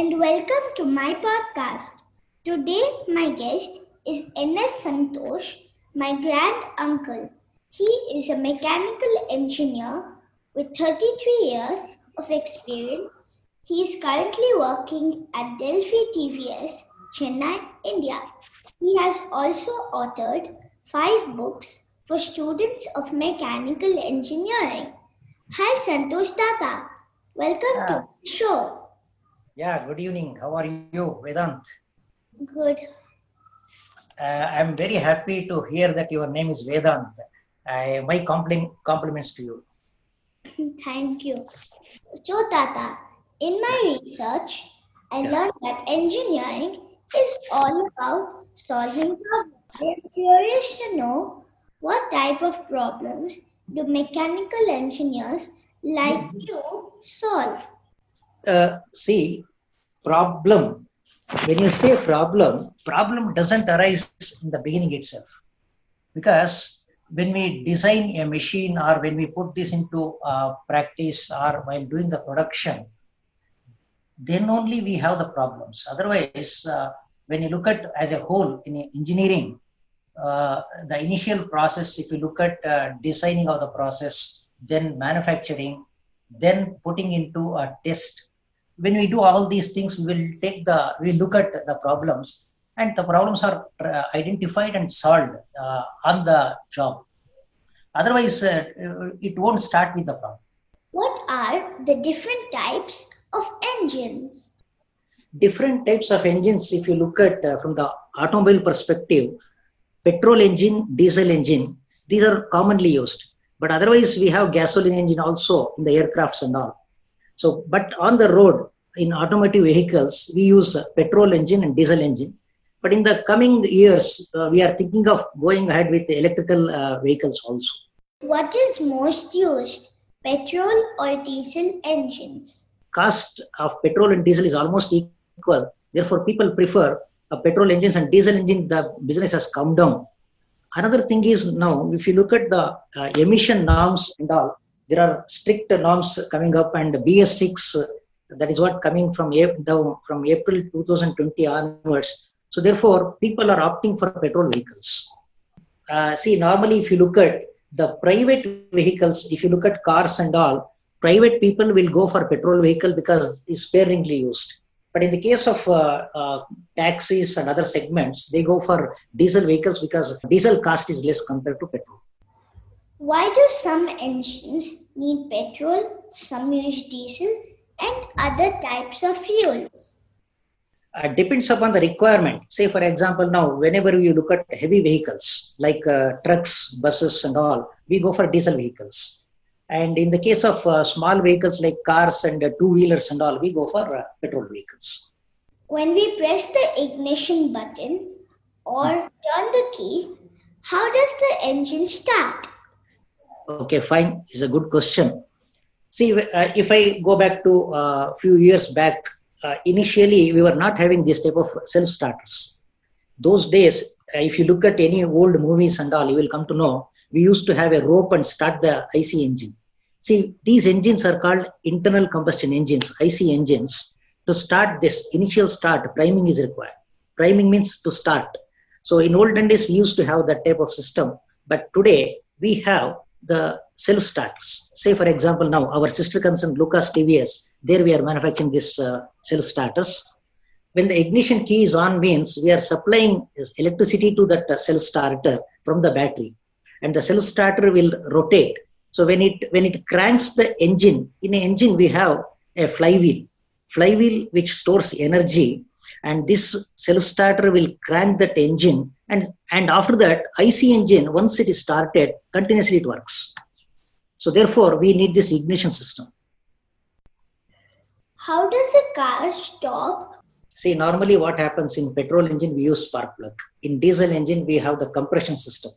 and welcome to my podcast. Today, my guest is N.S. Santosh, my grand uncle. He is a mechanical engineer with 33 years of experience. He is currently working at Delphi TVS, Chennai, India. He has also authored five books for students of mechanical engineering. Hi, Santosh Tata. Welcome Yeah. to the show. Yeah, good evening. How are you, Vedant? Good. Uh, I'm very happy to hear that your name is Vedant. I, my compli- compliments to you. Thank you. So, Tata, in my research, I Yeah. learned that engineering is all about solving problems. I'm curious to know what type of problems do mechanical engineers like you solve? Uh, see, problem. When you say problem, problem doesn't arise in the beginning itself. Because when we design a machine or when we put this into uh, practice or while doing the production, then only we have the problems. Otherwise, uh, when you look at as a whole in engineering, uh, the initial process, if you look at uh, designing of the process, then manufacturing, then putting into a test. When we do all these things, we will take the we look at the problems, and the problems are uh, identified and solved uh, on the job. Otherwise, uh, it won't start with the problem. What are the different types of engines? different types of engines if you look at uh, from the automobile perspective petrol engine diesel engine these are commonly used but otherwise we have gasoline engine also in the aircrafts and all so but on the road in automotive vehicles we use petrol engine and diesel engine but in the coming years uh, we are thinking of going ahead with electrical uh, vehicles also What is most used, petrol or diesel engines? cost of petrol and diesel is almost equal. Therefore, people prefer a petrol engines and diesel engine. The business has come down. Another thing is now, if you look at the uh, emission norms and all, there are strict norms coming up, and BS6 uh, that is what coming from Ap- the, from April 2020 onwards. So therefore, people are opting for petrol vehicles. Uh, see, normally, if you look at the private vehicles, if you look at cars and all, private people will go for petrol vehicle because it's sparingly used. But in the case of uh, uh, taxis and other segments, they go for diesel vehicles because diesel cost is less compared to petrol. Why do some engines need petrol, some use diesel, and other types of fuels? Uh, depends upon the requirement. Say, for example, now whenever you look at heavy vehicles like uh, trucks, buses, and all, we go for diesel vehicles. And in the case of uh, small vehicles like cars and uh, two wheelers and all, we go for uh, petrol vehicles. When we press the ignition button or turn the key, how does the engine start? Okay, fine. It's a good question. See, uh, if I go back to a few years back, uh, initially we were not having this type of self starters. Those days, uh, if you look at any old movies and all, you will come to know we used to have a rope and start the IC engine. See, these engines are called internal combustion engines, IC engines. To start this initial start, priming is required. Priming means to start. So in olden days, we used to have that type of system, but today we have the self starters. Say, for example, now our sister concern Lucas TVS, there we are manufacturing this uh, self starters. When the ignition key is on, means we are supplying electricity to that uh, self starter from the battery, and the self starter will rotate. So when it when it cranks the engine, in an engine we have a flywheel, flywheel which stores energy, and this self starter will crank that engine. And and after that ic engine once it is started continuously it works. So therefore we need this ignition system. How does a car stop? see normally what happens in petrol engine we use spark plug. In diesel engine we have the compression system.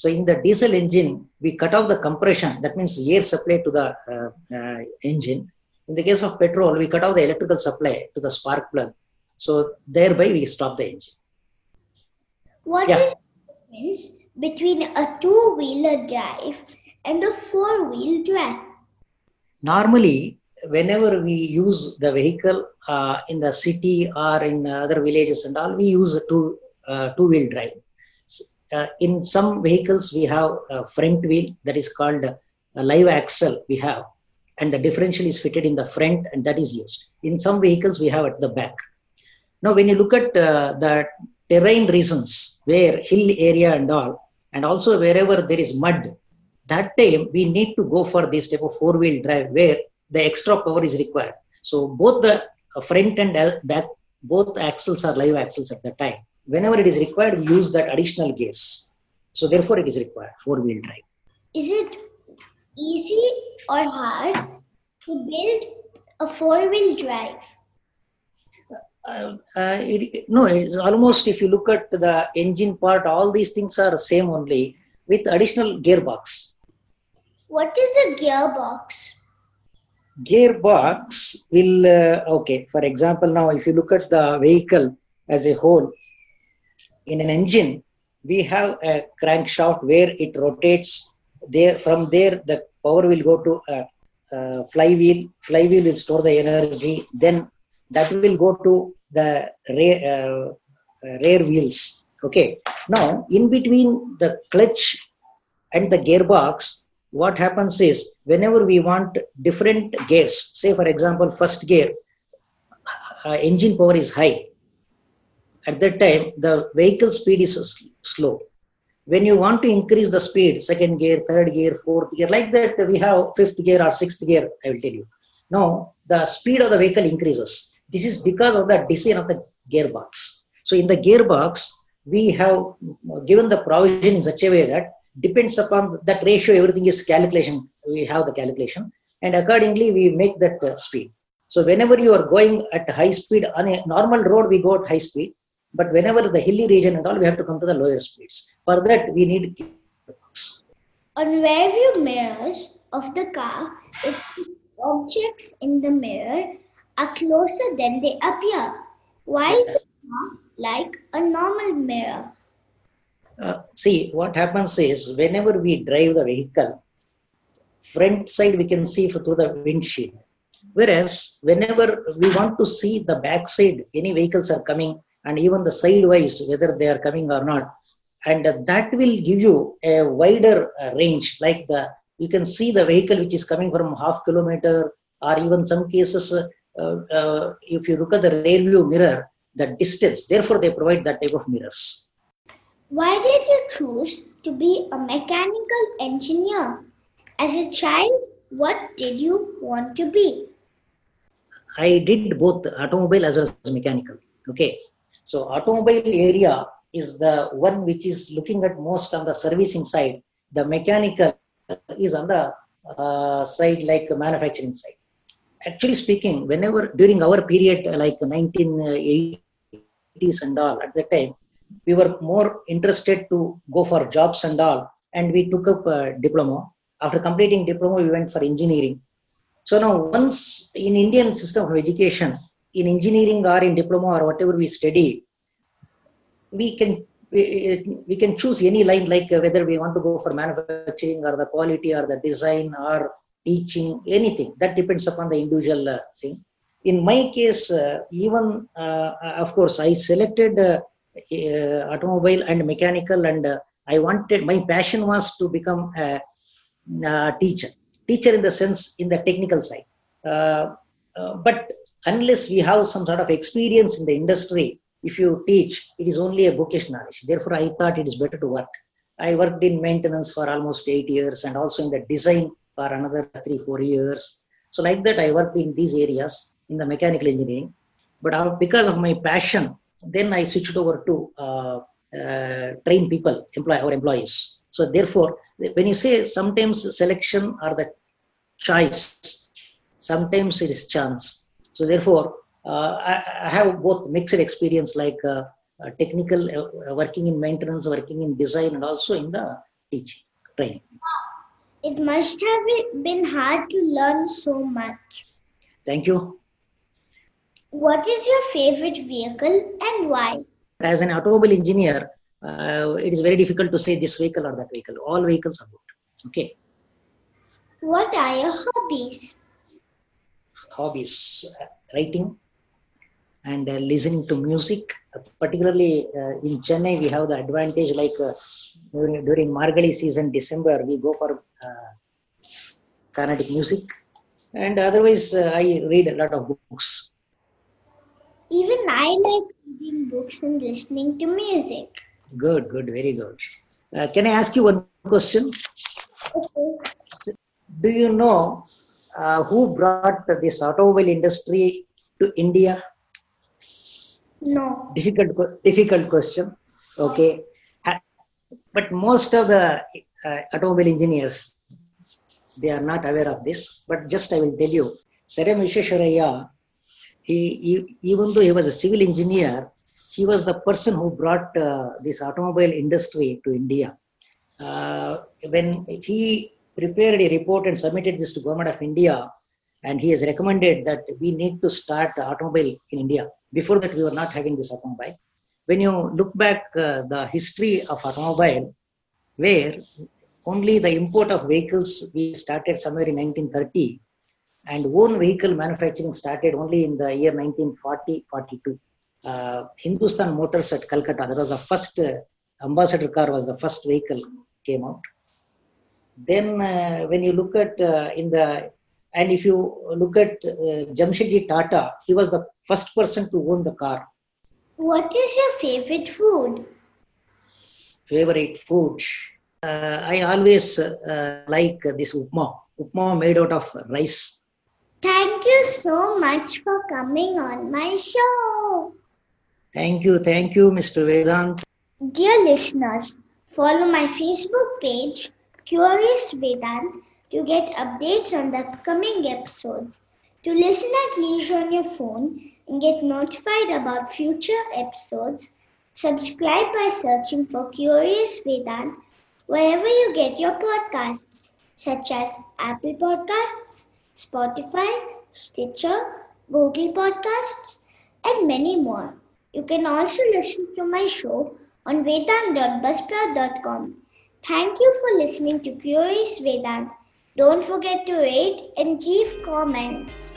So in the diesel engine we cut off the compression. That means air supply to the uh, uh, engine. In the case of petrol we cut off the electrical supply to the spark plug so thereby we stop the engine What Yeah. is the difference between a two-wheeler drive and a four-wheel drive? normally whenever we use the vehicle uh, in the city or in other villages and all, we use a two uh, two wheel drive. Uh, in some vehicles, we have a front wheel that is called a live axle. We have, and the differential is fitted in the front, and that is used. In some vehicles, we have at the back. Now, when you look at uh, the terrain reasons, where hill area and all, and also wherever there is mud, that time we need to go for this type of four wheel drive where the extra power is required. So both the front and back, both axles are live axles at the time. Whenever it is required, we use that additional gears. So therefore, it is required four wheel drive. Is it easy or hard to build a four wheel drive? Uh, uh, it, no, it's almost if you look at the engine part, all these things are same only with additional gearbox. What is a gearbox? gearbox will uh, okay for example now if you look at the vehicle as a whole in an engine we have a crankshaft where it rotates there from there the power will go to a, a flywheel flywheel will store the energy then that will go to the rear, uh, rear wheels okay now in between the clutch and the gearbox what happens is whenever we want different gears, say for example, first gear, uh, engine power is high. At that time, the vehicle speed is slow. When you want to increase the speed, second gear, third gear, fourth gear, like that, we have fifth gear or sixth gear, I will tell you. Now, the speed of the vehicle increases. This is because of the design of the gearbox. So, in the gearbox, we have given the provision in such a way that depends upon that ratio everything is calculation we have the calculation and accordingly we make that uh, speed so whenever you are going at high speed on a normal road we go at high speed but whenever the hilly region and all we have to come to the lower speeds for that we need gearbox. on rear view mirrors of the car if objects in the mirror are closer than they appear. Why is it not like a normal mirror? Uh, see, what happens is whenever we drive the vehicle, front side we can see through the windshield. Whereas whenever we want to see the back side, any vehicles are coming and even the sidewise, whether they are coming or not, and that will give you a wider uh, range like the you can see the vehicle which is coming from half kilometer or even some cases uh, if you look at the rear view mirror the distance therefore they provide that type of mirrors why did you choose to be a mechanical engineer? As a child, what did you want to be? I did both automobile as well as mechanical. Okay. So automobile area is the one which is looking at most on the servicing side. The mechanical is on the uh, side like manufacturing side. Actually speaking, whenever during our period uh, like 1980s and all at the time, we were more interested to go for jobs and all and we took up a diploma. After completing diploma we went for engineering. So now once in indian system of education in engineering or in diploma or whatever we study we can we, uh, we can choose any line like uh, whether we want to go for manufacturing or the quality or the design or teaching anything. That depends upon the individual uh, thing. In my case uh, even uh, of course i selected uh, uh, automobile and mechanical and uh, i wanted my passion was to become a, a, teacher. Teacher in the sense in the technical side. Uh, but unless we have some sort of experience in the industry if you teach it is only a bookish knowledge. Therefore i thought it is better to work. I worked in maintenance for almost eight years and also in the design for another three four years so like that i worked in these areas in the mechanical engineering but because of my passion then I switched over to uh, uh, train people, employ our employees. So therefore, when you say sometimes selection or the choice, sometimes it is chance. So therefore, uh, I, I, have both mixed experience like uh, uh, technical uh, working in maintenance, working in design, and also in the teaching training. It must have been hard to learn so much. Thank you. What is your favorite vehicle and why? As an automobile engineer, uh, it is very difficult to say this vehicle or that vehicle. All vehicles are good. Okay. What are your hobbies? hobbies uh, writing and uh, listening to music particularly uh, in chennai we have the advantage like uh, during, during margali season december we go for uh, carnatic music. And otherwise uh, i read a lot of books. Even I like reading books and listening to music. good good very good. Uh, can i ask you one question? Okay. do you know uh, who brought this automobile industry to india? No. difficult difficult question. Okay but most of the uh, automobile engineers they are not aware of this but just i will tell you. Sir M. Visvesvaraya he, he even though he was a civil engineer he was the person who brought uh, this automobile industry to india. Uh, when he prepared a report and submitted this to government of india and he has recommended that we need to start the automobile in india. Before that we were not having this automobile when you look back uh, the history of automobile where only the import of vehicles we started somewhere in 1930 and own vehicle manufacturing started only in the year 1940-42 uh, hindustan motors at calcutta that was the first uh, ambassador car was the first vehicle came out. Then uh, when you look at uh, in the and if you look at uh, jamshedji tata he was the first person to own the car What is your favorite food? favorite food uh, i always uh, like this upma upma made out of rice Thank you so much for coming on my show. thank you thank you mr vedant Dear listeners, follow my Facebook page, Curious Vedant, to get updates on the upcoming episodes. To listen at leisure on your phone and get notified about future episodes, subscribe by searching for Curious Vedant wherever you get your podcasts, such as Apple Podcasts, Spotify, Stitcher, Google Podcasts, and many more. You can also listen to my show on vedant.buzzsprout.com. Thank you for listening to Curious Vedant. Don't forget to rate and leave comments.